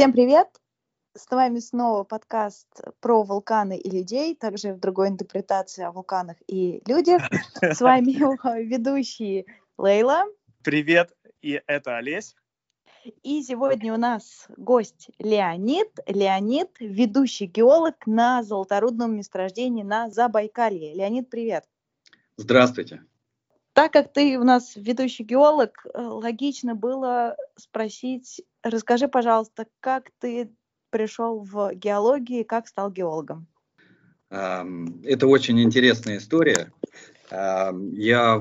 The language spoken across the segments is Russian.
Всем привет! С вами снова подкаст про вулканы и людей, также в другой интерпретации о вулканах и людях. С вами ведущие Лейла. Привет, и это Олесь. И сегодня у нас гость Леонид. Леонид – ведущий геолог на золоторудном месторождении на Забайкалье. Леонид, привет. Здравствуйте. Так как ты у нас ведущий геолог, э, логично было спросить, расскажи, пожалуйста, как ты пришел в геологию и как стал геологом? Это очень интересная история. Я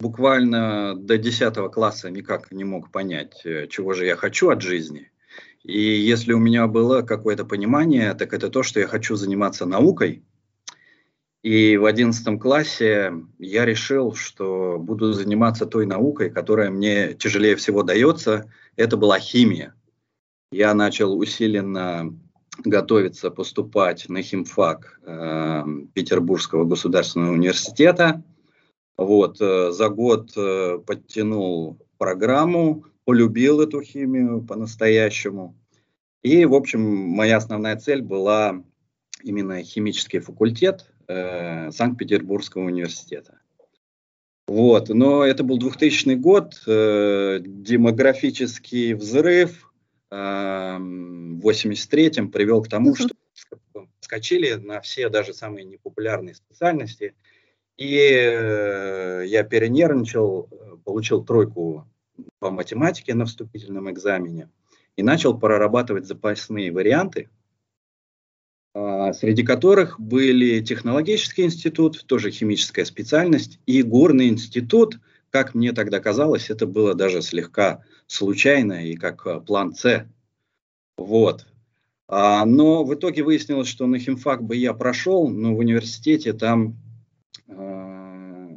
буквально до 10 класса никак не мог понять, э, чего же я хочу от жизни. И если у меня было какое-то понимание, так это то, что я хочу заниматься наукой. И в 11 классе я решил, что буду заниматься той наукой, которая мне тяжелее всего дается. Это была химия я начал усиленно готовиться поступать на химфак э, Петербургского государственного университета. Вот, э, за год э, подтянул программу, полюбил эту химию по-настоящему. И, в общем, моя основная цель была именно химический факультет э, Санкт-Петербургского университета. Вот, но это был 2000 год, э, демографический взрыв – в 83-м привел к тому, что скачили на все даже самые непопулярные специальности. И э, я перенервничал, получил тройку по математике на вступительном экзамене и начал прорабатывать запасные варианты, среди которых были технологический институт, тоже химическая специальность, и горный институт, как мне тогда казалось, это было даже слегка случайно и как э, план С. Вот. А, но в итоге выяснилось, что на химфак бы я прошел, но в университете там э,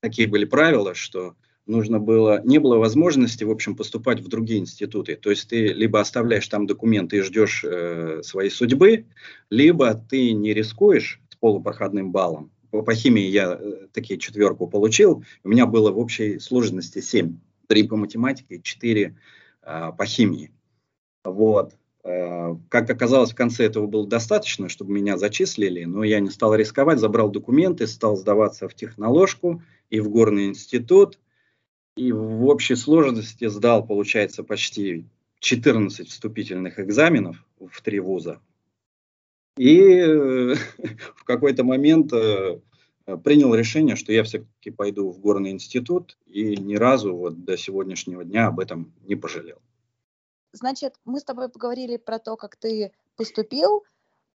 такие были правила, что нужно было, не было возможности, в общем, поступать в другие институты. То есть ты либо оставляешь там документы и ждешь э, своей судьбы, либо ты не рискуешь с полупроходным баллом. По, по химии я э, такие четверку получил, у меня было в общей сложности 7 три по математике, четыре э, по химии. Вот. Э, как оказалось, в конце этого было достаточно, чтобы меня зачислили, но я не стал рисковать, забрал документы, стал сдаваться в техноложку и в горный институт. И в общей сложности сдал, получается, почти 14 вступительных экзаменов в три вуза. И э, в какой-то момент э, принял решение, что я все-таки пойду в горный институт, и ни разу вот до сегодняшнего дня об этом не пожалел. Значит, мы с тобой поговорили про то, как ты поступил.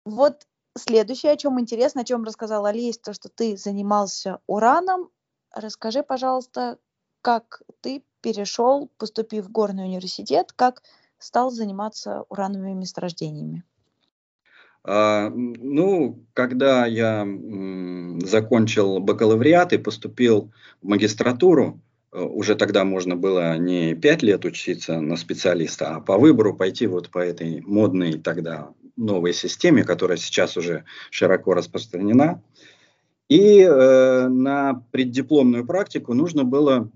Вот следующее, о чем интересно, о чем рассказал Алис, то, что ты занимался ураном. Расскажи, пожалуйста, как ты перешел, поступив в горный университет, как стал заниматься урановыми месторождениями? А, ну, когда я закончил бакалавриат и поступил в магистратуру, э, уже тогда можно было не пять лет учиться на специалиста, а по выбору пойти вот по этой модной тогда новой системе, которая сейчас уже широко распространена. И э, на преддипломную практику нужно было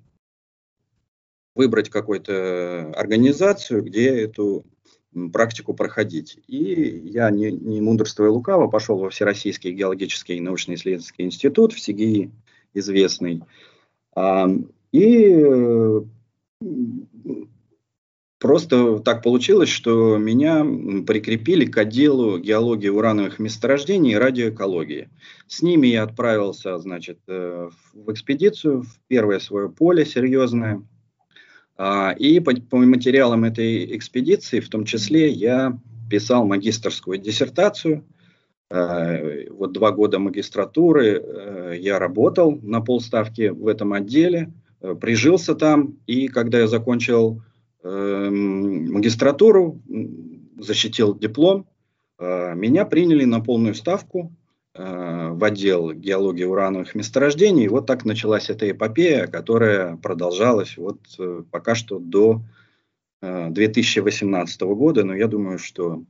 выбрать какую-то организацию, где эту практику проходить. И я, не, не мудрствуя лукаво, пошел во Всероссийский геологический научно-исследовательский институт, в СИГИ известный. А, и э, просто так получилось, что меня прикрепили к отделу геологии урановых месторождений и радиоэкологии. С ними я отправился, значит, э, в экспедицию, в первое свое поле серьезное – и по, по материалам этой экспедиции, в том числе, я писал магистрскую диссертацию. А, вот два года магистратуры э, я работал на полставки в этом отделе, э, прижился там, и когда я закончил эм, магистратуру, защитил диплом, э, меня приняли на полную ставку Э, в отдел геологии урановых месторождений. И вот так началась эта эпопея, которая продолжалась вот э, пока что до 2018 э, года, но я думаю, что,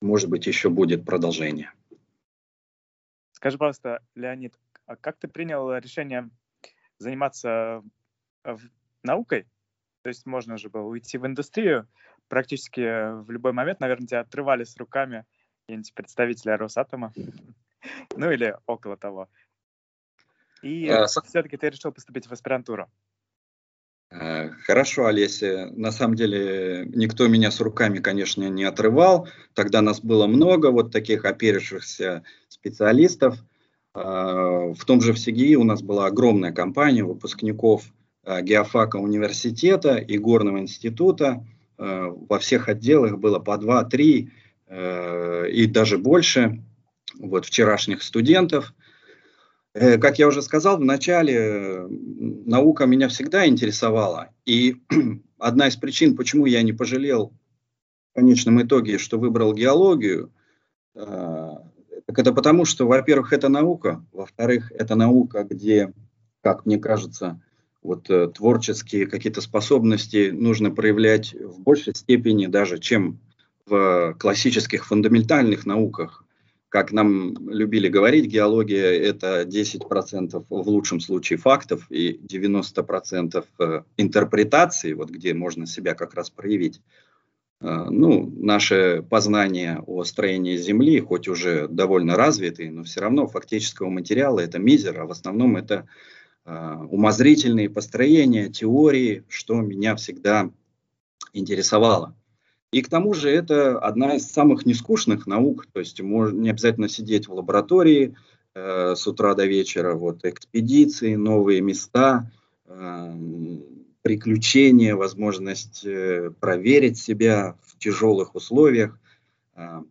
может быть, еще будет продолжение. Скажи, пожалуйста, Леонид, а как ты принял решение заниматься наукой? То есть можно же было уйти в индустрию, практически в любой момент, наверное, тебя отрывали с руками какие-нибудь представители Росатома, ну или около того. И а, все-таки ты решил поступить в аспирантуру. Э, хорошо, Олеся. На самом деле никто меня с руками, конечно, не отрывал. Тогда нас было много вот таких оперившихся специалистов. Э, в том же в СИГИ у нас была огромная компания выпускников геофака университета и горного института. Во всех отделах было по два-три и даже больше вот вчерашних студентов. Э, как я уже сказал в начале, наука меня всегда интересовала. И одна из причин, почему я не пожалел в конечном итоге, что выбрал геологию, э, так это потому, что, во-первых, это наука, во-вторых, это наука, где, как мне кажется, вот э, творческие какие-то способности нужно проявлять в большей степени даже, чем в классических фундаментальных науках как нам любили говорить, геология это 10% в лучшем случае фактов и 90% э, интерпретации, вот где можно себя как раз проявить. Э, ну, наше познание о строении Земли, хоть уже довольно развитые, но все равно фактического материала это мизер, а в основном это э, умозрительные построения, теории, что меня всегда интересовало. И к тому же это одна из самых нескучных наук, то есть можно не обязательно сидеть в лаборатории э, с утра до вечера, вот экспедиции, новые места, э, приключения, возможность э, проверить себя в тяжелых условиях э,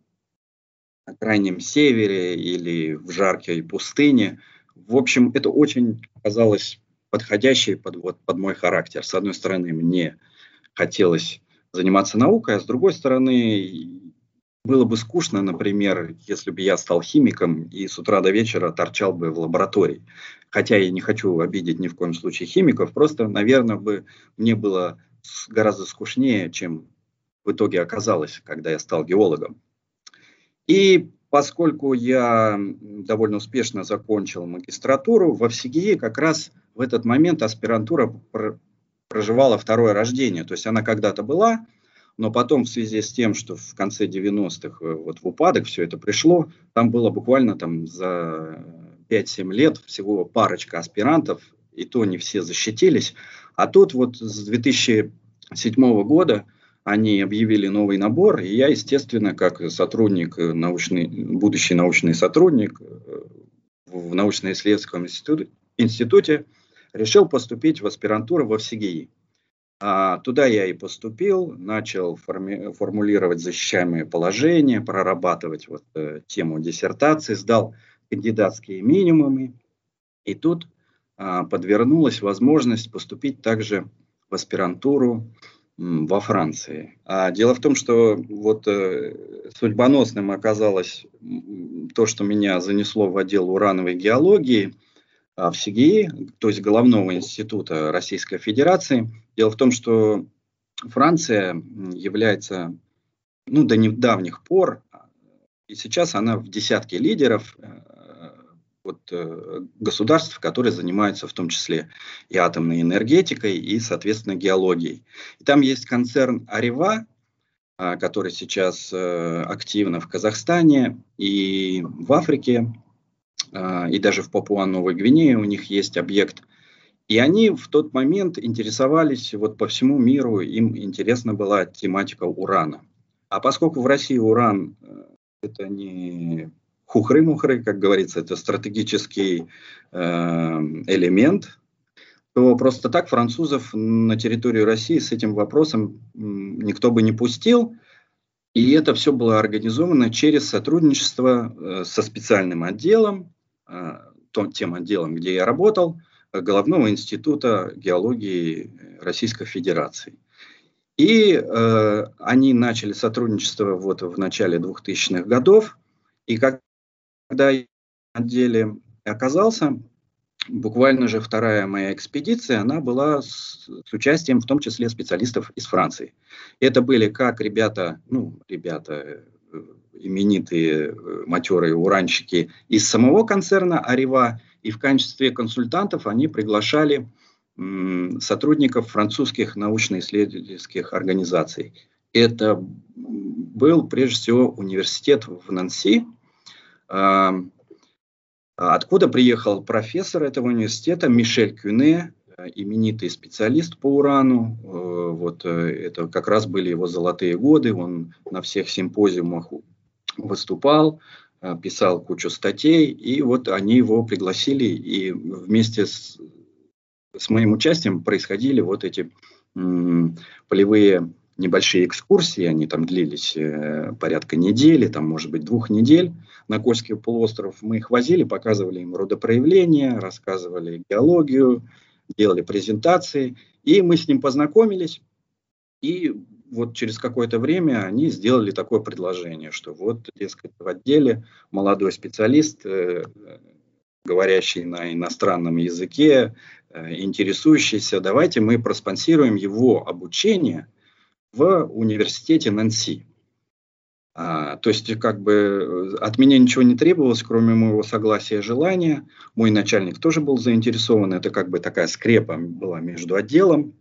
на крайнем севере или в жаркой пустыне. В общем, это очень казалось подходящей под, вот, под мой характер. С одной стороны, мне хотелось заниматься наукой, а с другой стороны, было бы скучно, например, если бы я стал химиком и с утра до вечера торчал бы в лаборатории. Хотя я не хочу обидеть ни в коем случае химиков, просто, наверное, бы мне было гораздо скучнее, чем в итоге оказалось, когда я стал геологом. И поскольку я довольно успешно закончил магистратуру, во ВСИГИ как раз в этот момент аспирантура проживала второе рождение. То есть она когда-то была, но потом в связи с тем, что в конце 90-х э, вот в упадок все это пришло, там было буквально там за 5-7 лет всего парочка аспирантов, и то не все защитились. А тут вот с 2007 года они объявили новый набор, и я, естественно, как сотрудник, э, научный, будущий научный сотрудник э, в научно-исследовательском институте, институте решил поступить в аспирантуру во ВСИГИ. А, туда я и поступил, начал форми- формулировать защищаемые положения, прорабатывать вот, э, тему диссертации, сдал кандидатские минимумы. И тут а, подвернулась возможность поступить также в аспирантуру м, во Франции. А дело в том, что вот э, судьбоносным оказалось то, что меня занесло в отдел урановой геологии – в СИГИ, то есть Головного института Российской Федерации. Дело в том, что Франция является, ну, до недавних пор, и сейчас она в десятке лидеров э, вот, э, государств, которые занимаются в том числе и атомной энергетикой, и, соответственно, геологией. И там есть концерн Арева, а, который сейчас э, активно в Казахстане и в Африке а, и даже в Папуа-Новой Гвинее у них есть объект. И они в тот момент интересовались, вот по всему миру им интересна была тематика урана. А поскольку в России уран э, это не хухры-мухры, как говорится, это стратегический э, элемент, то просто так французов на территорию России с этим вопросом никто бы не пустил. И это все было организовано через сотрудничество э, со специальным отделом Э, тем отделом, где я работал, Головного института геологии Российской Федерации. И э, они начали сотрудничество вот в начале 2000-х годов. И когда я в отделе оказался, буквально же вторая моя экспедиция, она была с, с участием в том числе специалистов из Франции. Это были как ребята, ну, ребята, э, именитые э, матерые уранщики из самого концерна Арева, и в качестве консультантов они приглашали сотрудников французских научно-исследовательских организаций. это был прежде всего университет в Нанси, откуда приехал профессор этого университета Мишель Кюне, именитый специалист по урану. Э, вот э, это как раз были его золотые годы. Он на всех симпозиумах выступал, э, писал кучу статей, и вот они его пригласили, и вместе с, с моим участием происходили вот эти полевые небольшие экскурсии, они там длились э, порядка недели, там, может быть, двух недель на Кольский полуостров. Мы их возили, показывали им родопроявление, рассказывали геологию, делали презентации, и мы с ним познакомились, и вот через какое-то время они сделали такое предложение, что вот, дескать, в отделе молодой специалист, э, говорящий на иностранном языке, э, интересующийся, давайте мы проспонсируем его обучение – в университете Нанси. А, то есть, как бы от меня ничего не требовалось, кроме моего согласия и желания. Мой начальник тоже был заинтересован. Это как бы такая скрепа была между отделом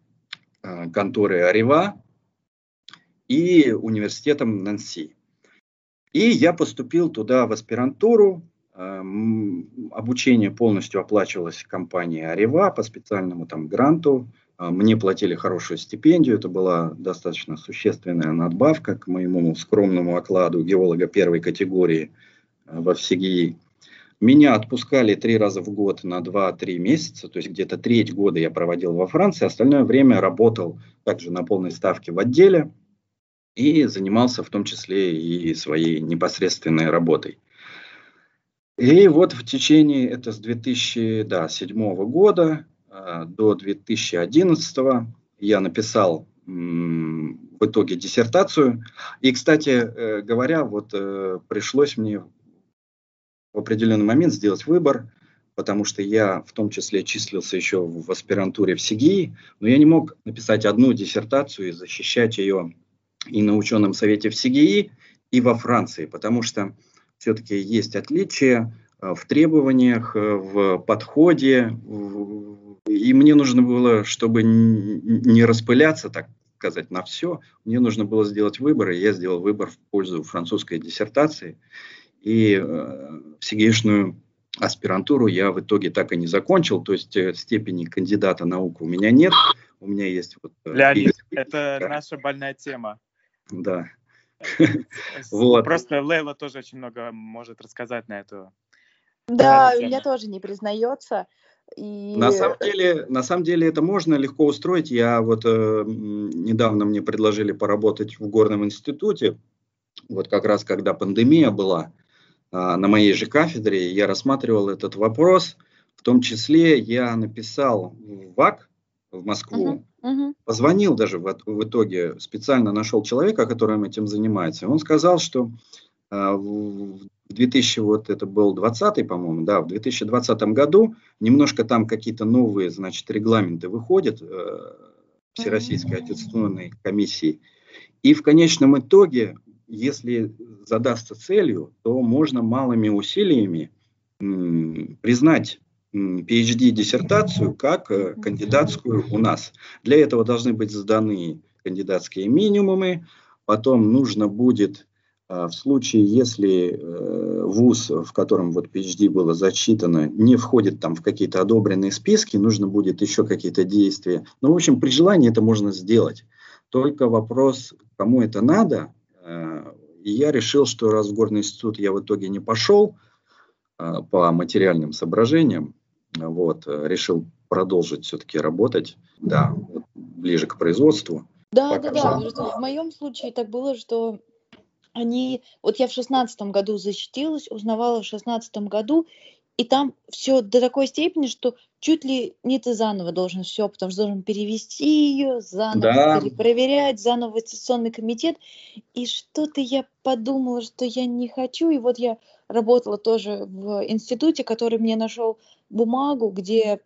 конторы Арева и университетом Нанси. И я поступил туда в аспирантуру. А, обучение полностью оплачивалось компанией Арева по специальному там гранту а, мне платили хорошую стипендию, это была достаточно существенная надбавка к моему скромному окладу геолога первой категории а, во ВСИГИ. Меня отпускали три раза в год на 2-3 месяца, то есть где-то треть года я проводил во Франции, остальное время работал также на полной ставке в отделе и занимался в том числе и своей непосредственной работой. И вот в течение, это с 2007 года, Э, до 2011 я написал в итоге диссертацию. И, кстати э, говоря, вот э, пришлось мне в определенный момент сделать выбор, потому что я в том числе числился еще в аспирантуре в СИГИ, но я не мог написать одну диссертацию и защищать ее и на ученом совете в СИГИ, и во Франции, потому что все-таки есть отличия в требованиях, в подходе, и мне нужно было, чтобы не распыляться, так сказать, на все, мне нужно было сделать выбор, и я сделал выбор в пользу французской диссертации. И э, сигейшную аспирантуру я в итоге так и не закончил, то есть э, степени кандидата наук у меня нет, у меня есть вот... Э, Леонид, это да. наша больная тема. Да. вот. Просто Лейла тоже очень много может рассказать на эту Да, у меня тоже не признается. И... На, самом деле, на самом деле это можно легко устроить. Я вот э, недавно мне предложили поработать в горном институте, вот как раз когда пандемия была, э, на моей же кафедре, я рассматривал этот вопрос. В том числе я написал в ВАК в Москву, uh-huh. позвонил даже в, в итоге, специально нашел человека, который этим занимается. Он сказал, что э, в 2000, вот это был 20 по-моему, да, в 2020 году немножко там какие-то новые, значит, регламенты выходят э, Всероссийской аттестационной комиссии. И в конечном итоге, если задастся целью, то можно малыми усилиями м, признать PhD-диссертацию как э, кандидатскую у нас. Для этого должны быть сданы кандидатские минимумы, потом нужно будет а в случае, если э, вуз, в котором вот PhD было зачитано, не входит там в какие-то одобренные списки, нужно будет еще какие-то действия. Ну, в общем, при желании это можно сделать. Только вопрос, кому это надо. Э, и я решил, что раз в Горный институт я в итоге не пошел э, по материальным соображениям, вот, решил продолжить все-таки работать, да, вот, ближе к производству. Да, да, да. В моем случае так было, что они, вот я в шестнадцатом году защитилась, узнавала в шестнадцатом году, и там все до такой степени, что чуть ли не ты заново должен все, потому что должен перевести ее, заново да. перепроверять, заново в аттестационный комитет. И что-то я подумала, что я не хочу. И вот я работала тоже в институте, который мне нашел бумагу, где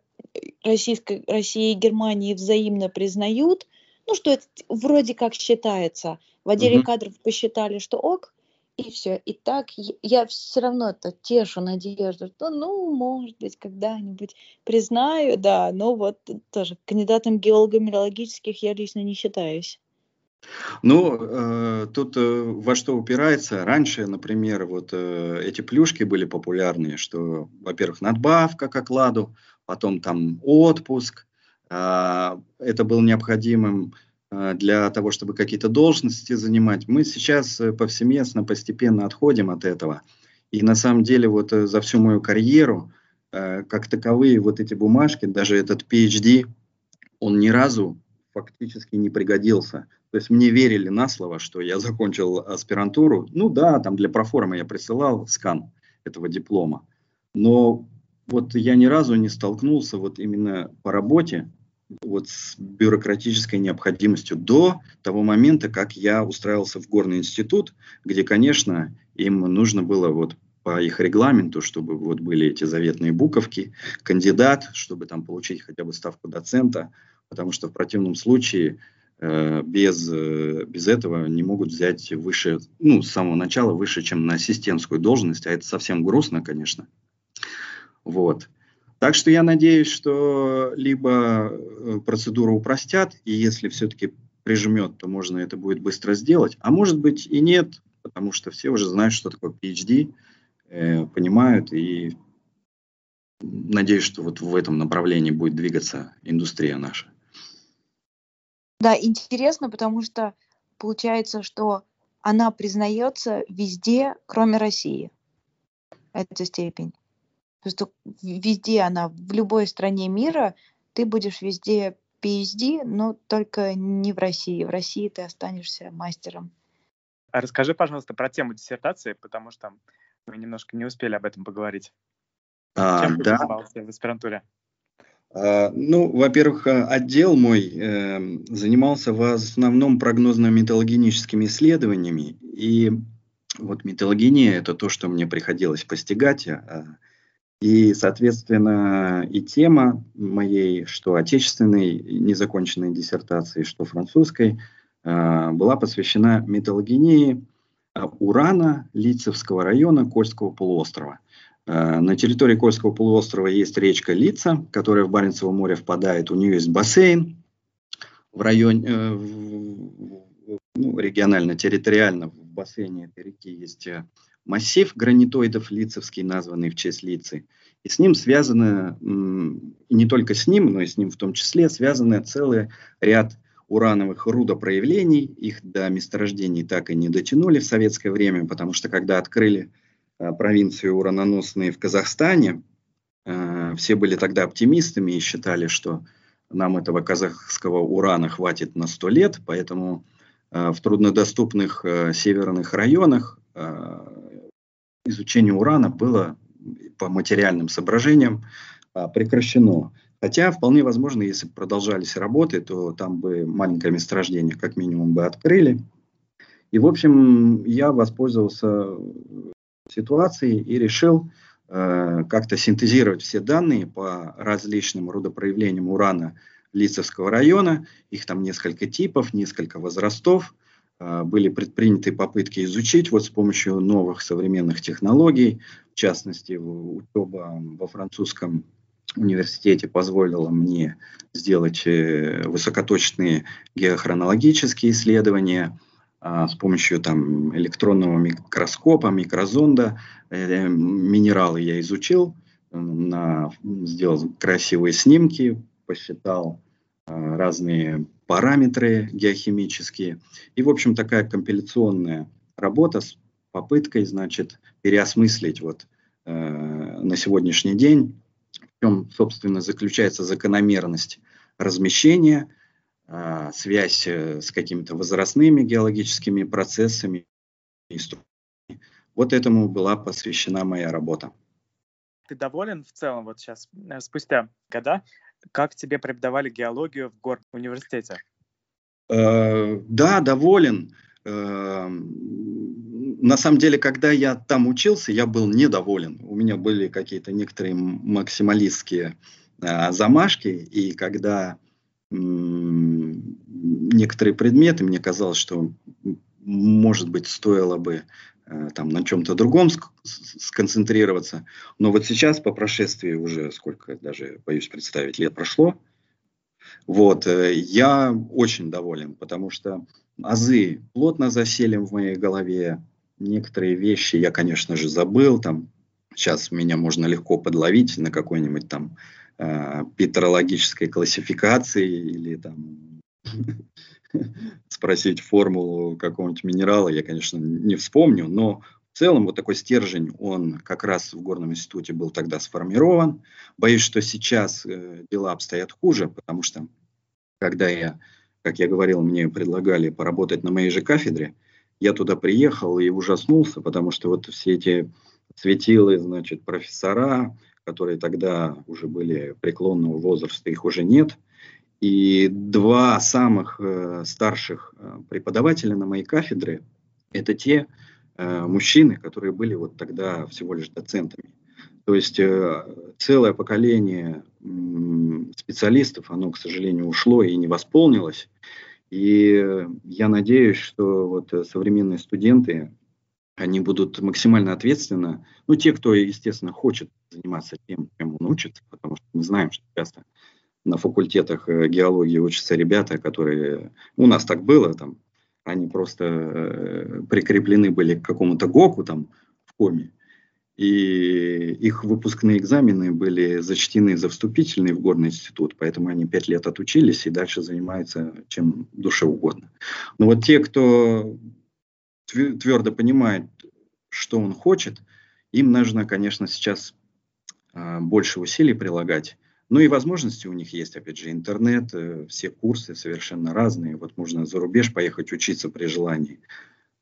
Российская, Россия и Германия взаимно признают, ну, что это вроде как считается – в отделе угу. кадров посчитали, что ок, и все. И так я все равно это тешу надежду, что, ну, может быть, когда-нибудь признаю, да, но вот тоже кандидатом геолого-минералогических я лично не считаюсь. Ну, э, тут э, во что упирается. Раньше, например, вот э, эти плюшки были популярные, что, во-первых, надбавка к окладу, потом там отпуск. Э, это было необходимым э, для того, чтобы какие-то должности занимать. Мы сейчас э, повсеместно, постепенно отходим от этого. И на самом деле вот э, за всю мою карьеру, э, как таковые вот эти бумажки, даже этот PhD, он ни разу фактически не пригодился. То есть мне верили на слово, что я закончил аспирантуру. Ну да, там для проформы я присылал скан этого диплома. Но вот я ни разу не столкнулся вот именно по работе вот с бюрократической необходимостью до того момента, как я устраивался в горный институт, где, конечно, им нужно было вот по их регламенту, чтобы вот были эти заветные буковки, кандидат, чтобы там получить хотя бы ставку доцента, потому что в противном случае без, э, без этого не могут взять выше, ну, с самого начала выше, чем на ассистентскую должность, а это совсем грустно, конечно. Вот. Так что я надеюсь, что либо э, процедуру упростят, и если все-таки прижмет, то можно это будет быстро сделать, а может быть и нет, потому что все уже знают, что такое PhD, э, понимают, и надеюсь, что вот в этом направлении будет двигаться индустрия наша. Да, интересно, потому что получается, что она признается везде, кроме России. Эта степень. То есть везде она, в любой стране мира, ты будешь везде PhD, но только не в России. В России ты останешься мастером. А расскажи, пожалуйста, про тему диссертации, потому что мы немножко не успели об этом поговорить. А, Чем да. ты в аспирантуре? А, ну, во-первых, э, отдел мой э, занимался в основном прогнозно-металлогеническими исследованиями, и вот металлогения – это то, что мне приходилось постигать, э, и, соответственно, и тема моей, что отечественной незаконченной диссертации, что французской, э, была посвящена металлогении урана Лицевского района Кольского полуострова – на территории Кольского полуострова есть речка Лица, которая в Баренцево море впадает. У нее есть бассейн в районе, э, ну, регионально-территориально в бассейне этой реки есть э, массив гранитоидов лицевский, названный в честь Лицы. И с ним связано, и не только с ним, но и с ним в том числе, связаны целый ряд урановых рудопроявлений. Их до месторождений так и не дотянули в советское время, потому что когда открыли Э, провинции ураноносные в Казахстане. Э, все были тогда оптимистами и считали, что нам этого казахского урана хватит на 100 лет, поэтому э, в труднодоступных северных районах изучение урана было по материальным соображениям прекращено. Хотя вполне возможно, если бы продолжались работы, то там бы маленькое месторождение как минимум бы открыли. И, в общем, я воспользовался ситуации и решил э, как-то синтезировать все данные по различным родопроявлениям урана Лицевского района. Их там несколько типов, несколько возрастов. Э, были предприняты попытки изучить вот с помощью новых современных технологий. В частности, учеба во французском университете позволила мне сделать э, высокоточные геохронологические исследования – с помощью там, электронного микроскопа, микрозонда. Э, минералы я изучил, на, сделал красивые снимки, посчитал а, разные параметры геохимические. И, в общем, такая компиляционная работа с попыткой, значит, переосмыслить вот э, на сегодняшний день, в чем, собственно, заключается закономерность размещения – а, связь э, с какими-то возрастными геологическими процессами. Вот этому была посвящена моя работа. Ты доволен в целом вот сейчас, э, спустя года, как тебе преподавали геологию в Гор университете? Э, да, доволен. Э, на самом деле, когда я там учился, я был недоволен. У меня были какие-то некоторые максималистские э, замашки, и когда некоторые предметы, мне казалось, что, может быть, стоило бы э, там на чем-то другом сконцентрироваться. Но вот сейчас, по прошествии уже, сколько даже, боюсь представить, лет прошло, Вот, э, я очень доволен, потому что азы плотно засели в моей голове. Некоторые вещи я, конечно же, забыл. Там, сейчас меня можно легко подловить на какой-нибудь там э, петрологической классификации или там спросить формулу какого-нибудь минерала, я, конечно, не вспомню, но в целом вот такой стержень, он как раз в Горном институте был тогда сформирован. Боюсь, что сейчас э, дела обстоят хуже, потому что когда я, как я говорил, мне предлагали поработать на моей же кафедре, я туда приехал и ужаснулся, потому что вот все эти светилы, значит, профессора, которые тогда уже были преклонного возраста, их уже нет. И два самых э, старших э, преподавателя на моей кафедре – это те, Э, мужчины, которые были вот тогда всего лишь доцентами. То есть целое поколение специалистов, оно, к сожалению, ушло и не восполнилось. И я надеюсь, что вот современные студенты, они будут максимально ответственно, ну, те, кто, естественно, хочет заниматься тем, чем он учится, потому что мы знаем, что часто на факультетах э, геологии учатся ребята, которые, у нас так было, там, они просто э, прикреплены были к какому-то ГОКу там в коме, и их выпускные экзамены были зачтены за вступительные в горный институт, поэтому они пять лет отучились и дальше занимаются чем душе угодно. Но вот те, кто твердо понимает, что он хочет, им нужно, конечно, сейчас а, больше усилий прилагать, ну и возможности у них есть, опять же, интернет, э, все курсы совершенно разные. Вот можно за рубеж поехать учиться при желании.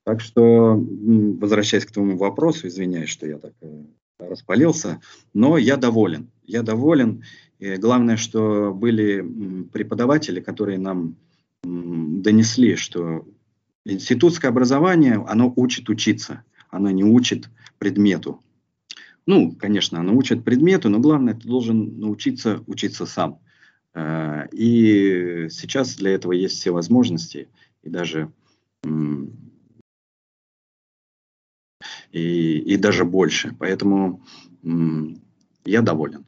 Так что, возвращаясь к твоему вопросу, извиняюсь, что я так э, распалился, но я доволен. Я доволен. И главное, что были преподаватели, которые нам донесли, что институтское образование, оно учит учиться, оно не учит предмету. Ну, конечно, она учит предмету, но главное, ты должен научиться учиться сам. Э, и сейчас для этого есть все возможности, и даже и, и даже больше. Поэтому я доволен.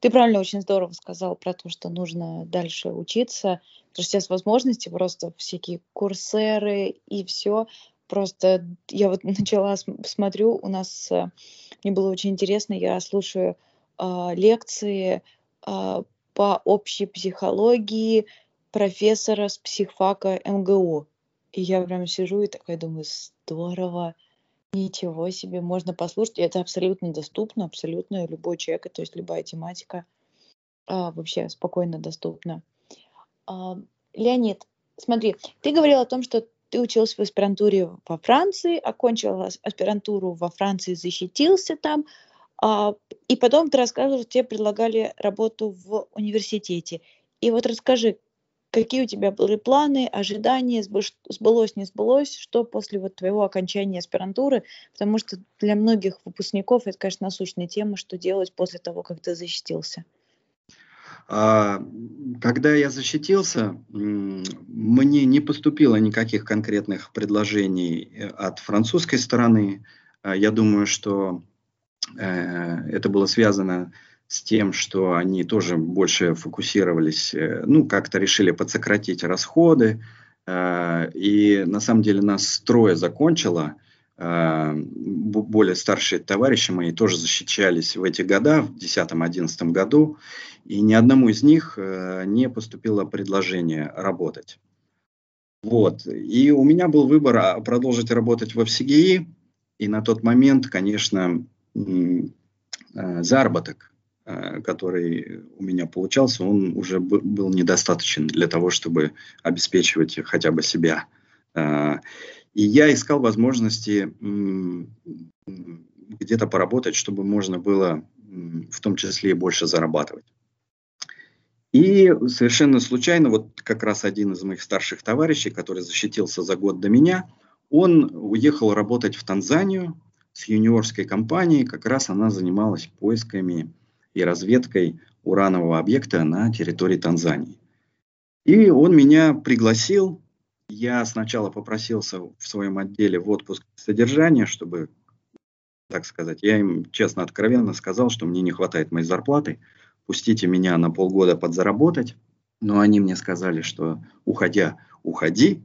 Ты правильно очень здорово сказал про то, что нужно дальше учиться, потому что сейчас возможности просто всякие курсеры и все. Просто я вот начала, смотрю, у нас, э, мне было очень интересно, я слушаю э, лекции э, по общей психологии профессора с психфака МГУ. И я прям сижу и такая думаю, здорово, ничего себе, можно послушать. И это абсолютно доступно, абсолютно любой человек, то есть любая тематика а, вообще спокойно доступна. А, Леонид, смотри, ты говорил о том, что ты учился в аспирантуре во Франции, окончил аспирантуру во Франции, защитился там, а, и потом ты рассказывал, что тебе предлагали работу в университете. И вот расскажи, какие у тебя были планы, ожидания, сбылось, не сбылось, что после вот твоего окончания аспирантуры, потому что для многих выпускников это, конечно, насущная тема, что делать после того, как ты защитился. А, когда я защитился, мне не поступило никаких конкретных предложений э, от французской стороны. А, я думаю, что э, это было связано с тем, что они тоже больше фокусировались, э, ну, как-то решили подсократить расходы. И на самом деле нас трое закончило. Более старшие товарищи мои тоже защищались в эти года, в 2010-2011 году и ни одному из них э, не поступило предложение работать. Вот. И у меня был выбор а, продолжить работать в ФСГИ, и на тот момент, конечно, э, заработок, э, который у меня получался, он уже был недостаточен для того, чтобы обеспечивать хотя бы себя. И я искал возможности где-то поработать, чтобы можно было в том числе и больше зарабатывать. И совершенно случайно, вот как раз один из моих старших товарищей, который защитился за год до меня, он уехал работать в Танзанию с юниорской компанией, как раз она занималась поисками и разведкой уранового объекта на территории Танзании. И он меня пригласил, я сначала попросился в своем отделе в отпуск содержания, чтобы, так сказать, я им честно, откровенно сказал, что мне не хватает моей зарплаты, пустите меня на полгода подзаработать. Но они мне сказали, что уходя, уходи.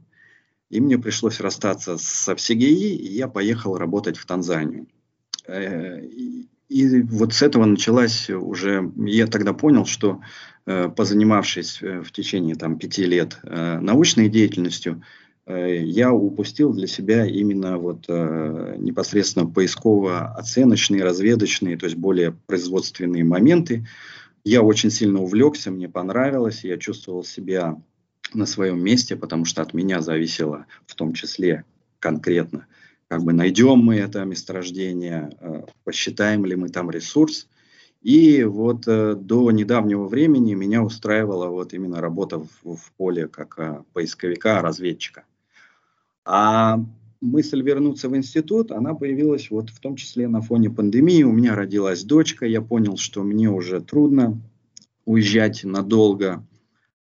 И мне пришлось расстаться со ВСГИ, и я поехал работать в Танзанию. Э, и вот с этого началась уже, я тогда понял, что позанимавшись э, в течение там, пяти лет научной деятельностью, я упустил для себя именно вот непосредственно поисково-оценочные, разведочные, то есть более производственные моменты. Я очень сильно увлекся, мне понравилось, я чувствовал себя на своем месте, потому что от меня зависело в том числе конкретно, как бы найдем мы это месторождение, э, посчитаем ли мы там ресурс. И вот э, до недавнего времени меня устраивала вот именно работа в, в поле как э, поисковика, разведчика. А мысль вернуться в институт, она появилась вот в том числе на фоне пандемии. У меня родилась дочка, я понял, что мне уже трудно уезжать надолго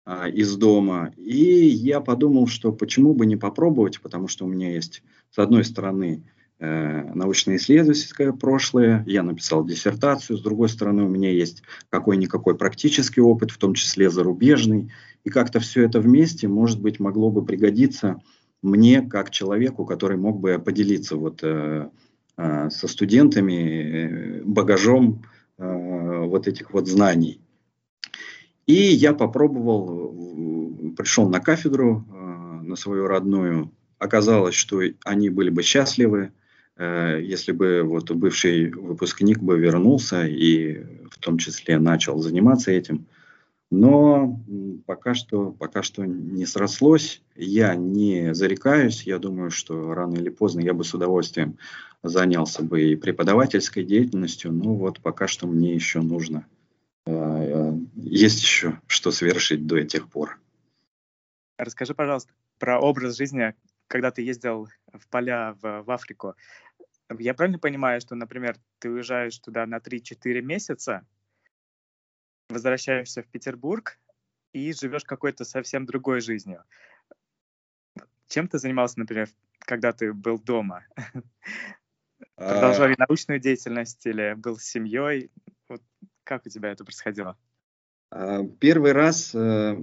а, из дома. И я подумал, что почему бы не попробовать, потому что у меня есть, с одной стороны, э, научно-исследовательское прошлое, я написал диссертацию, с другой стороны, у меня есть какой-никакой практический опыт, в том числе зарубежный, и как-то все это вместе, может быть, могло бы пригодиться мне как человеку, который мог бы поделиться вот э, э, со студентами э, багажом э, вот этих вот знаний. И я попробовал, пришел на кафедру, э, на свою родную. Оказалось, что они были бы счастливы, э, если бы вот бывший выпускник бы вернулся и в том числе начал заниматься этим. Но пока что, пока что не срослось. Я не зарекаюсь. Я думаю, что рано или поздно я бы с удовольствием занялся бы и преподавательской деятельностью. Но вот пока что мне еще нужно Э, есть еще что совершить до этих пор. Расскажи, пожалуйста, про образ жизни, когда ты ездил в поля в, в Африку. Я правильно понимаю, что, например, ты уезжаешь туда на 3-4 месяца, возвращаешься в Петербург и живешь какой-то совсем другой жизнью. Чем ты занимался, например, когда ты был дома? А. Продолжали научную деятельность или был с семьей? Как у тебя это происходило? А, первый раз э, э,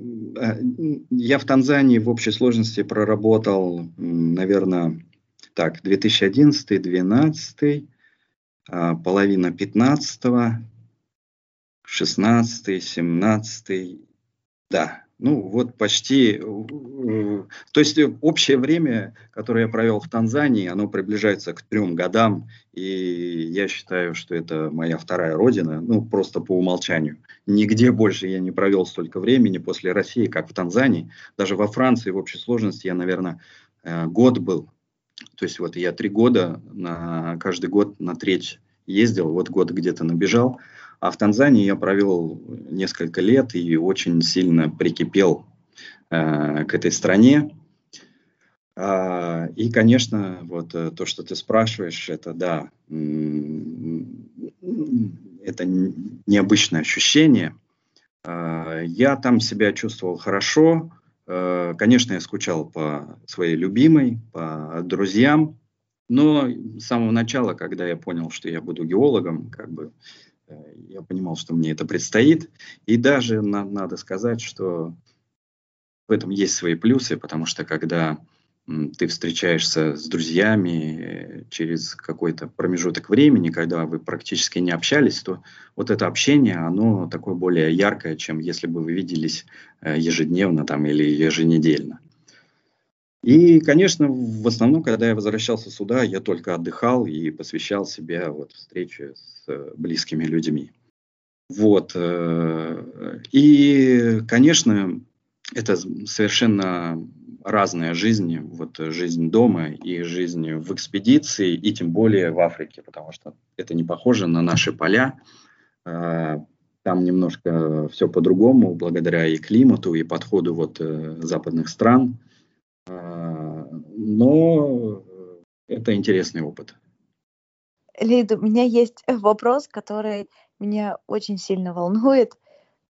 я в Танзании в общей сложности проработал, наверное, так, 2011-2012, а, половина 15 16 17 да, ну вот почти, э, то есть общее время, которое я провел в Танзании, оно приближается к трем годам, и я считаю, что это моя вторая родина, ну просто по умолчанию. Нигде больше я не провел столько времени после России, как в Танзании. Даже во Франции в общей сложности я, наверное, э, год был. То есть вот я три года, на, каждый год на треть ездил, вот год где-то набежал. А в Танзании я провел несколько лет и очень сильно прикипел э, к этой стране. А, и, конечно, вот э, то, что ты спрашиваешь, это да, это необычное ощущение. А, я там себя чувствовал хорошо. А, конечно, я скучал по своей любимой, по друзьям. Но с самого начала, когда я понял, что я буду геологом, как бы я понимал, что мне это предстоит. И даже на, надо сказать, что в этом есть свои плюсы, потому что когда ты встречаешься с друзьями э, через какой-то промежуток времени, когда вы практически не общались, то вот это общение, оно такое более яркое, чем если бы вы виделись э, ежедневно там, или еженедельно. И, конечно, в основном, когда я возвращался сюда, я только отдыхал и посвящал себя вот встрече с э, близкими людьми. Вот. Э, и, конечно, это совершенно разная жизнь, вот жизнь дома и жизнь в экспедиции, и тем более в Африке, потому что это не похоже на наши поля. Э, там немножко все по-другому, благодаря и климату, и подходу вот западных стран – но это интересный опыт. Лида, у меня есть вопрос, который меня очень сильно волнует.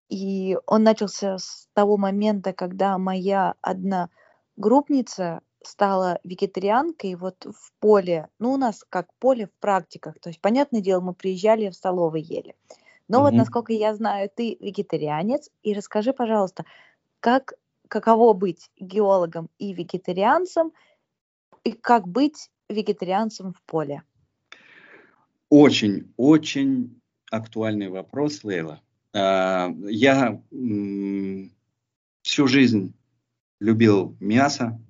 И он начался с того момента, когда моя одна группница стала вегетарианкой вот в поле. Ну, у нас как поле в практиках. То есть, понятное дело, мы приезжали в столовой ели. Но угу. вот, насколько я знаю, ты вегетарианец, и расскажи, пожалуйста, как, каково быть геологом и вегетарианцем, и как быть вегетарианцем в поле? Очень, очень актуальный вопрос, Лейла. А, я всю жизнь любил мясо,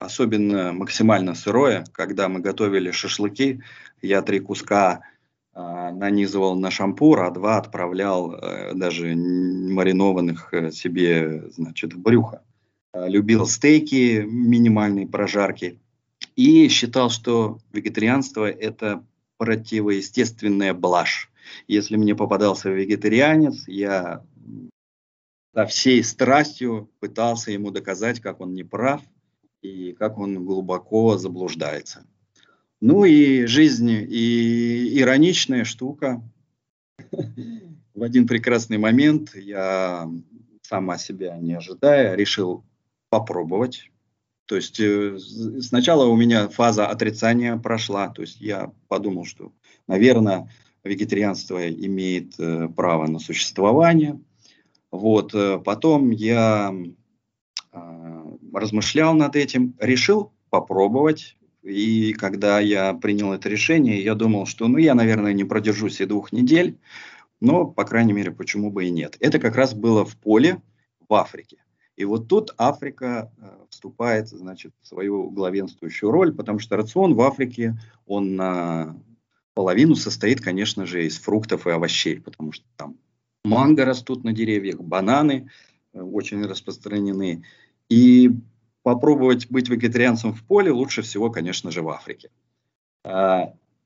особенно максимально сырое. Когда мы готовили шашлыки, я три куска а, нанизывал на шампур, а два отправлял э, даже маринованных э, себе, значит, в брюхо. А, любил стейки, минимальные прожарки. И считал, что вегетарианство – это противоестественная блажь. Если мне попадался вегетарианец, я со всей страстью пытался ему доказать, как он не прав и как он глубоко заблуждается. Ну и жизнь и ироничная штука. В один прекрасный момент я сама себя не ожидая решил попробовать. То есть э, сначала у меня фаза отрицания прошла, то есть я подумал, что, наверное, вегетарианство имеет э, право на существование. Вот, э, потом я размышлял над этим, решил попробовать и когда я принял это решение, я думал, что ну я, наверное, не продержусь и двух недель, но, по крайней мере, почему бы и нет. Это как раз было в поле в Африке. И вот тут Африка э, вступает, значит, в свою главенствующую роль, потому что рацион в Африке, он на половину состоит, конечно же, из фруктов и овощей, потому что там манго растут на деревьях, бананы э, очень распространены. И попробовать быть вегетарианцем в поле лучше всего, конечно же, в Африке.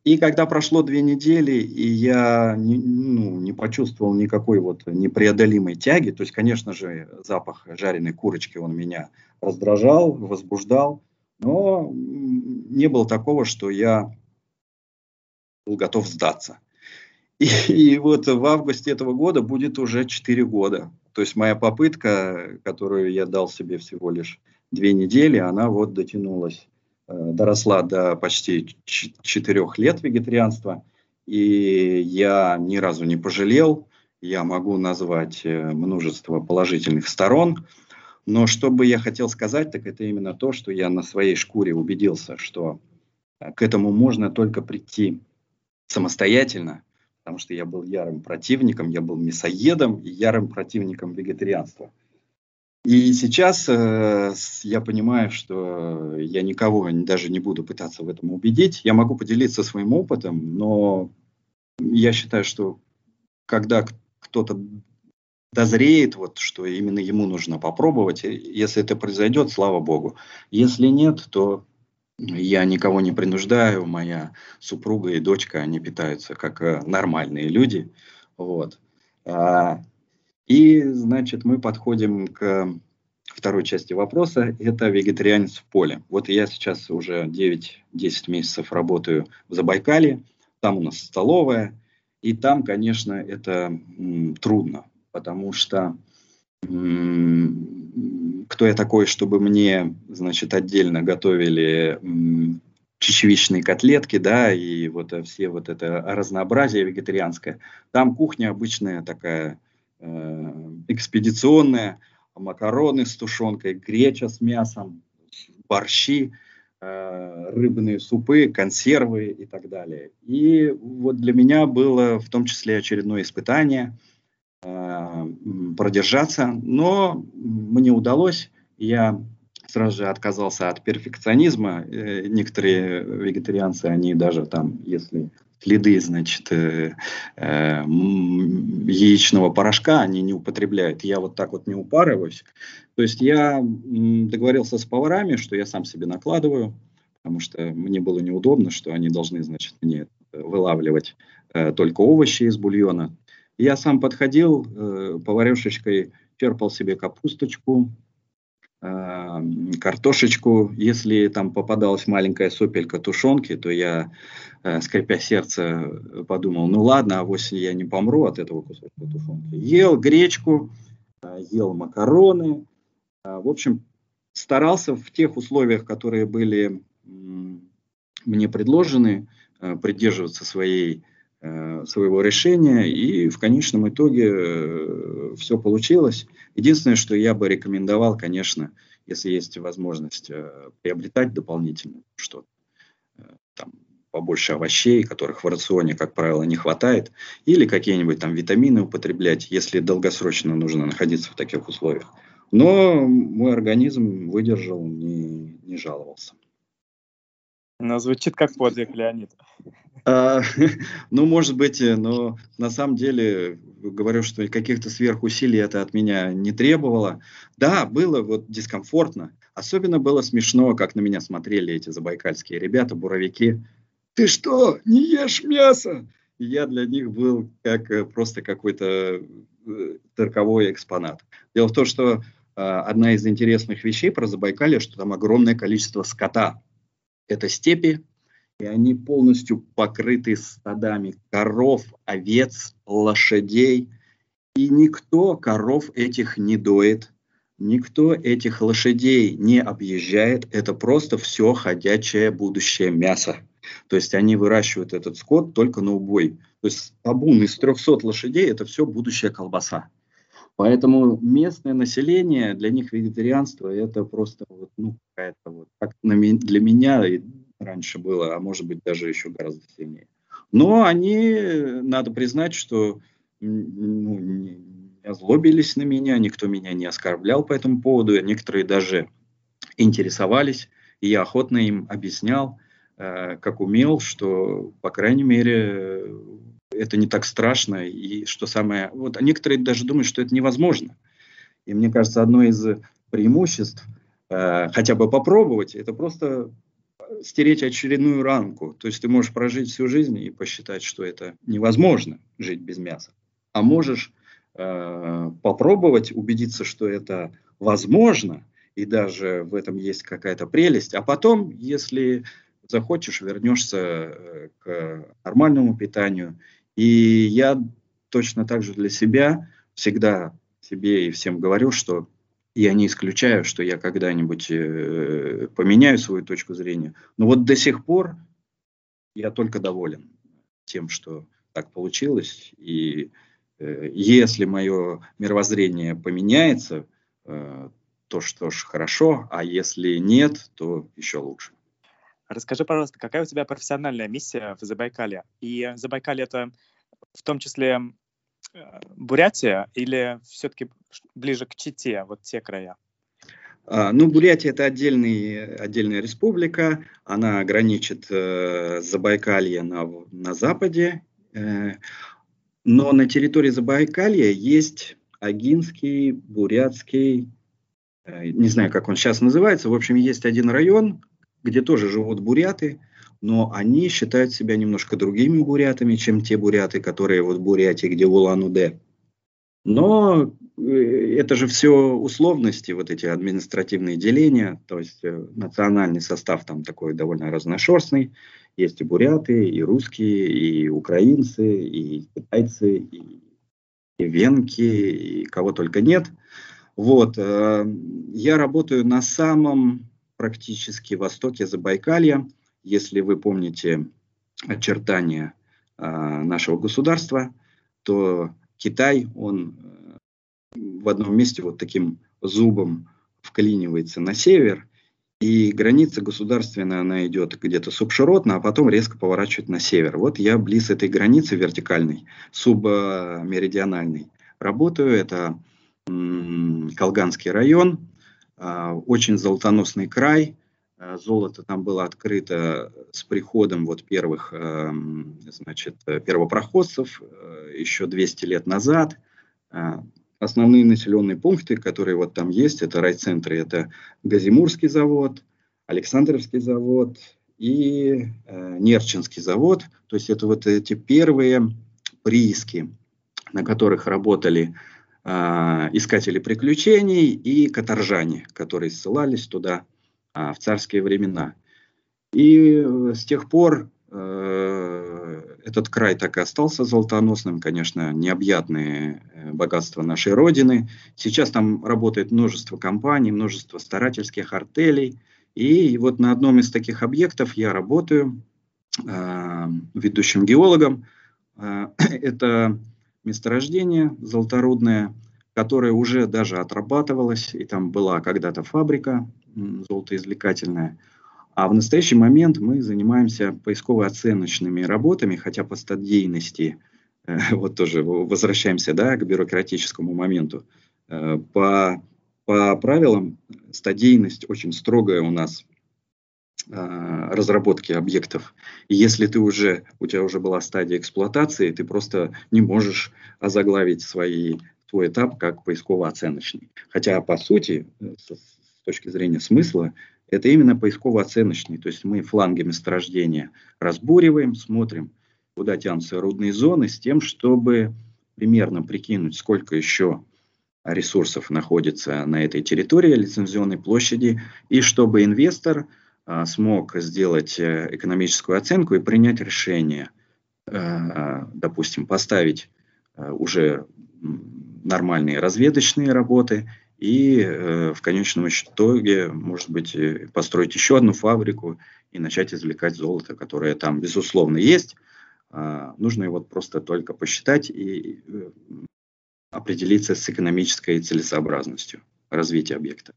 И когда прошло две недели, и я не, ну, не почувствовал никакой вот непреодолимой тяги, то есть, конечно же, запах жареной курочки, он меня раздражал, возбуждал, но не было такого, что я был готов сдаться. И, и вот в августе этого года будет уже 4 года. То есть моя попытка, которую я дал себе всего лишь две недели, она вот дотянулась, доросла до почти четырех лет вегетарианства, и я ни разу не пожалел, я могу назвать э, множество положительных сторон, но что бы я хотел сказать, так это именно то, что я на своей шкуре убедился, что э, к этому можно только прийти самостоятельно, потому что я был ярым противником, я был мясоедом и ярым противником вегетарианства. И сейчас э, я понимаю, что я никого даже не буду пытаться в этом убедить. Я могу поделиться своим опытом, но я считаю, что когда кто-то дозреет, вот, что именно ему нужно попробовать, если это произойдет, слава богу. Если нет, то я никого не принуждаю, моя супруга и дочка, они питаются как э, нормальные люди. Вот. А, и, значит, мы подходим к второй части вопроса. Это вегетарианец в поле. Вот я сейчас уже 9-10 месяцев работаю в Забайкале. Там у нас столовая. И там, конечно, это м, трудно, потому что кто я такой, чтобы мне, значит, отдельно готовили чечевичные котлетки, да, и вот все вот это разнообразие вегетарианское. Там кухня обычная такая Э, экспедиционная, макароны с тушенкой, греча с мясом, борщи, э, рыбные супы, консервы и так далее. И вот для меня было в том числе очередное испытание э, продержаться, но мне удалось. Я сразу же отказался от перфекционизма. Некоторые вегетарианцы, они даже там, если следы, значит, э, э, яичного порошка они не употребляют. Я вот так вот не упарываюсь. То есть я договорился с поварами, что я сам себе накладываю, потому что мне было неудобно, что они должны, значит, мне вылавливать э, только овощи из бульона. Я сам подходил, э, поварешечкой черпал себе капусточку, картошечку. Если там попадалась маленькая сопелька тушенки, то я, э, скрипя сердце, подумал, ну ладно, а авось я не помру от этого кусочка тушенки. Ел гречку, э, ел макароны. Э, в общем, старался в тех условиях, которые были мне предложены, придерживаться своей э, своего решения, и в конечном итоге э, все получилось. Единственное, что я бы рекомендовал, конечно, если есть возможность э, приобретать дополнительно что-то, э, там, побольше овощей, которых в рационе, как правило, не хватает, или какие-нибудь там витамины употреблять, если долгосрочно нужно находиться в таких условиях. Но мой организм выдержал, не, не жаловался. Ну, звучит как подвиг, Леонид. А, ну, может быть, но на самом деле говорю, что каких-то сверхусилий это от меня не требовало. Да, было вот дискомфортно. Особенно было смешно, как на меня смотрели эти забайкальские ребята, буровики ты что, не ешь мясо? Я для них был как э, просто какой-то э, цирковой экспонат. Дело в том, что э, одна из интересных вещей про Забайкалье, что там огромное количество скота. Это степи, и они полностью покрыты стадами коров, овец, лошадей. И никто коров этих не доит, никто этих лошадей не объезжает. Это просто все ходячее будущее мясо. То есть они выращивают этот скот только на убой. То есть табун из 300 лошадей – это все будущая колбаса. Поэтому местное население, для них вегетарианство – это просто вот, ну, какая-то вот, как для меня раньше было, а может быть даже еще гораздо сильнее. Но они, надо признать, что ну, не озлобились на меня, никто меня не оскорблял по этому поводу, некоторые даже интересовались, и я охотно им объяснял, Э, как умел, что, по крайней мере, это не так страшно. И что самое... Вот некоторые даже думают, что это невозможно. И мне кажется, одно из преимуществ э, хотя бы попробовать, это просто стереть очередную ранку. То есть ты можешь прожить всю жизнь и посчитать, что это невозможно жить без мяса. А можешь э, попробовать убедиться, что это возможно, и даже в этом есть какая-то прелесть. А потом, если захочешь, вернешься э, к нормальному питанию. И я точно так же для себя всегда себе и всем говорю, что я не исключаю, что я когда-нибудь э, поменяю свою точку зрения. Но вот до сих пор я только доволен тем, что так получилось. И э, если мое мировоззрение поменяется, то что ж хорошо, а если нет, то еще лучше. Расскажи, пожалуйста, какая у тебя профессиональная миссия в Забайкале? И Забайкале это в том числе э, Бурятия или все-таки ближе к Чите, вот те края? А, ну, Бурятия это отдельный, отдельная республика, она граничит э, Забайкалье на, на западе, э, но на территории Забайкалья есть Агинский, Бурятский, э, не знаю, как он сейчас называется, в общем, есть один район, где тоже живут буряты, но они считают себя немножко другими бурятами, чем те буряты, которые вот в где Улан-Удэ. Но э, это же все условности, вот эти административные деления, то есть э, национальный состав там такой довольно разношерстный. Есть и буряты, и русские, и украинцы, и китайцы, и, и венки, и кого только нет. Вот, э, я работаю на самом практически востоке Забайкалья. Если вы помните очертания э, нашего государства, то Китай, он э, в одном месте вот таким зубом вклинивается на север, и граница государственная, она идет где-то субширотно, а потом резко поворачивает на север. Вот я близ этой границы вертикальной, субмеридиональной работаю. Это Колганский район, очень золотоносный край. А, золото там было открыто с приходом вот первых, эм, значит, первопроходцев э, еще 200 лет назад. А, основные населенные пункты, которые вот там есть, это райцентры, это Газимурский завод, Александровский завод и э, Нерчинский завод. То есть это вот эти первые прииски, на которых работали а, искатели приключений и каторжане, которые ссылались туда а, в царские времена. И э, с тех пор э, этот край так и остался золотоносным, конечно, необъятные э, богатства нашей Родины. Сейчас там работает множество компаний, множество старательских артелей. И вот на одном из таких объектов я работаю э, ведущим геологом. Это месторождение золоторудное, которое уже даже отрабатывалось, и там была когда-то фабрика золотоизвлекательная. А в настоящий момент мы занимаемся поисково-оценочными работами, хотя по стадийности, э, вот тоже возвращаемся да, к бюрократическому моменту, э, по, по правилам стадийность очень строгая у нас разработки объектов. И если ты уже, у тебя уже была стадия эксплуатации, ты просто не можешь озаглавить свои, свой этап как поисково-оценочный. Хотя, по сути, с, с точки зрения смысла, это именно поисково-оценочный. То есть мы фланги месторождения разбуриваем, смотрим, куда тянутся рудные зоны, с тем, чтобы примерно прикинуть, сколько еще ресурсов находится на этой территории лицензионной площади, и чтобы инвестор а, смог сделать э, экономическую оценку и принять решение, а, допустим, поставить а, уже нормальные разведочные работы и э, в конечном итоге, может быть, построить еще одну фабрику и начать извлекать золото, которое там, безусловно, есть. Э, нужно его просто только посчитать и э, определиться с экономической целесообразностью развития объекта.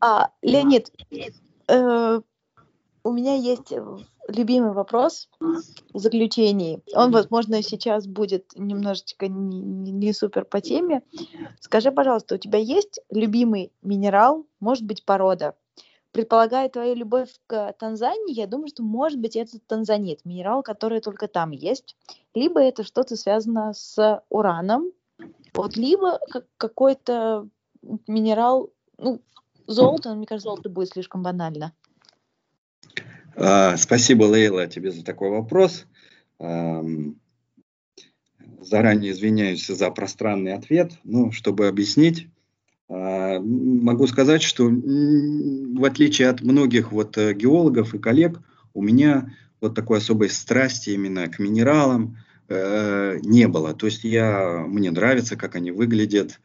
А, Леонид, э, у меня есть любимый вопрос в заключении. Он, возможно, сейчас будет немножечко не, не супер по теме. Скажи, пожалуйста, у тебя есть любимый минерал, может быть, порода? Предполагая твою любовь к Танзании, я думаю, что может быть это танзанит, минерал, который только там есть. Либо это что-то связано с ураном, вот, либо какой-то минерал, ну, золото, но мне кажется, золото будет слишком банально. А, спасибо, Лейла, тебе за такой вопрос. Заранее извиняюсь за пространный ответ, но чтобы объяснить, а, могу сказать, что в отличие от многих вот э, геологов и коллег, у меня вот такой особой страсти именно к минералам э, не было. То есть я, мне нравится, как они выглядят,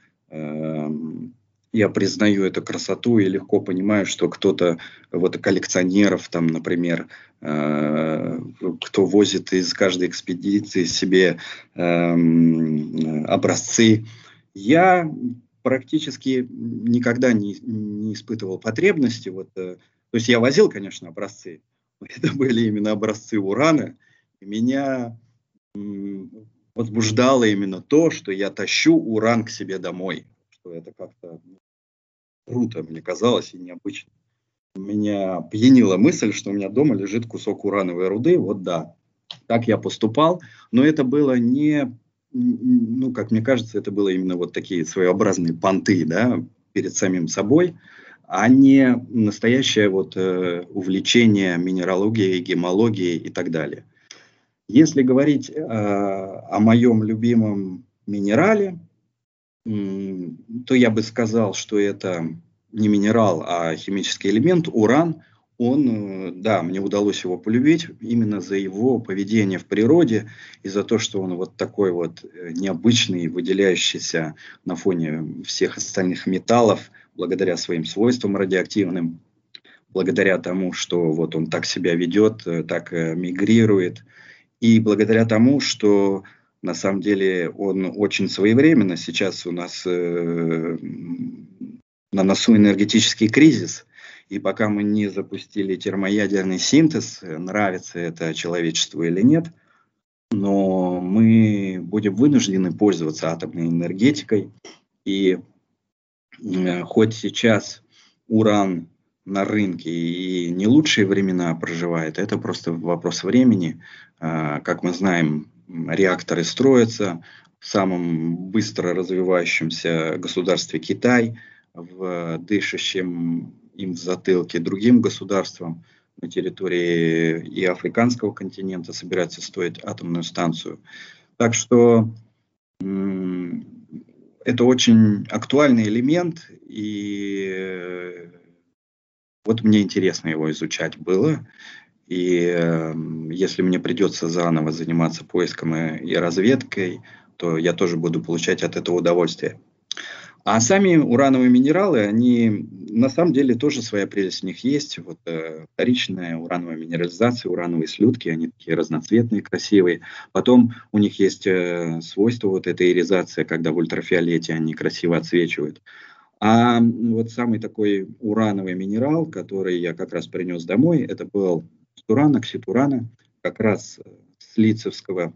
я признаю эту красоту и легко понимаю, что кто-то, вот коллекционеров там, например, э, кто возит из каждой экспедиции себе э, образцы. Я практически никогда не, не испытывал потребности. Вот, э, то есть я возил, конечно, образцы. Это были именно образцы урана. И меня возбуждало именно то, что я тащу уран к себе домой. Что это как-то круто, мне казалось, и необычно. Меня пьянила мысль, что у меня дома лежит кусок урановой руды. Вот да, так я поступал. Но это было не, ну, как мне кажется, это было именно вот такие своеобразные понты, да, перед самим собой, а не настоящее вот э, увлечение минералогией, гемологией и так далее. Если говорить э, о моем любимом минерале, то я бы сказал, что это не минерал, а химический элемент, уран. Он, э, да, мне удалось его полюбить именно за его поведение в природе и за то, что он вот такой вот э, необычный, выделяющийся на фоне всех остальных металлов, благодаря своим свойствам радиоактивным, благодаря тому, что вот он так себя ведет, э, так мигрирует, и благодаря тому, что на самом деле он очень своевременно. Сейчас у нас э, на носу энергетический кризис. И пока мы не запустили термоядерный синтез, нравится это человечеству или нет, но мы будем вынуждены пользоваться атомной энергетикой. И э, хоть сейчас уран на рынке и не лучшие времена проживает, это просто вопрос времени. Э, как мы знаем, реакторы строятся в самом быстро развивающемся государстве Китай, в дышащем им в затылке другим государствам на территории и африканского континента собирается строить атомную станцию. Так что это очень актуальный элемент, и вот мне интересно его изучать было. И э, если мне придется заново заниматься поиском и, и разведкой, то я тоже буду получать от этого удовольствие. А сами урановые минералы, они на самом деле тоже своя прелесть у них есть. Вот э, вторичная урановая минерализация, урановые слюдки, они такие разноцветные, красивые. Потом у них есть э, свойство вот этой иризация, когда в ультрафиолете они красиво отсвечивают. А вот самый такой урановый минерал, который я как раз принес домой, это был стуран, оксид урана, как раз с лицевского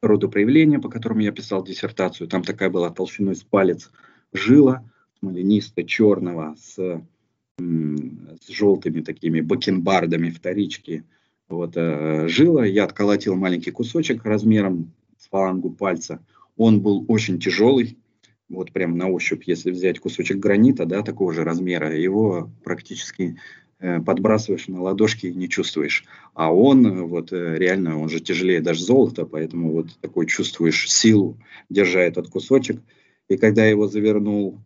рода проявления, по которому я писал диссертацию. Там такая была толщиной с палец жила смоленисто-черного с, с желтыми такими бакенбардами вторички. Вот, э, жила, я отколотил маленький кусочек размером с фалангу пальца. Он был очень тяжелый, вот прям на ощупь, если взять кусочек гранита, да, такого же размера, его практически э, подбрасываешь на ладошки и не чувствуешь. А он э, вот э, реально, он же тяжелее даже золота, поэтому вот такой чувствуешь силу, держа этот кусочек. И когда я его завернул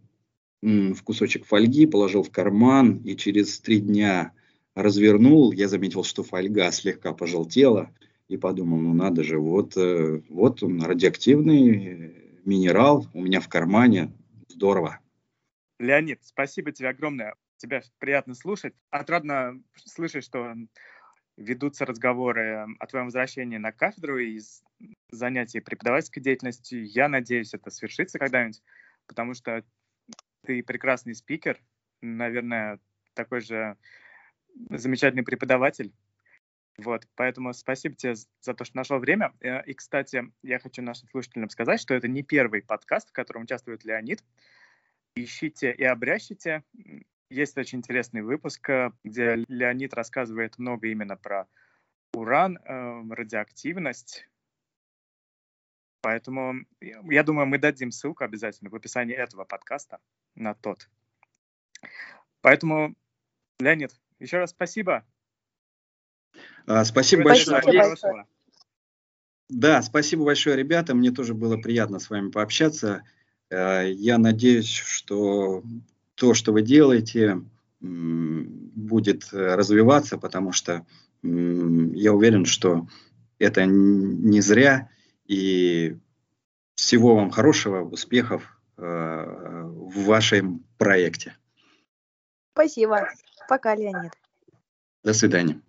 в кусочек фольги, положил в карман и через три дня развернул, я заметил, что фольга слегка пожелтела и подумал, ну надо же, вот, вот он радиоактивный минерал у меня в кармане, здорово. Леонид, спасибо тебе огромное. Тебя приятно слушать. Отрадно слышать, что ведутся разговоры о твоем возвращении на кафедру и занятии преподавательской деятельностью. Я надеюсь, это свершится когда-нибудь, потому что ты прекрасный спикер, наверное, такой же замечательный преподаватель. Вот, поэтому спасибо тебе за то, что нашел время. Э, и, кстати, я хочу нашим слушателям сказать, что это не первый подкаст, в котором участвует Леонид. Ищите и обрящите. Есть очень интересный выпуск, э, где Леонид рассказывает много именно про уран, э, радиоактивность, Поэтому я думаю, мы дадим ссылку обязательно в описании этого подкаста на тот. Поэтому, Леонид, еще раз спасибо. А, спасибо большое. большое. Да, спасибо большое, ребята. Мне тоже было приятно с вами пообщаться. Э, я надеюсь, что то, что вы делаете, будет развиваться, потому что я уверен, что это не зря, и всего вам хорошего, успехов э, в вашем проекте. Спасибо. Пока, Леонид. До свидания.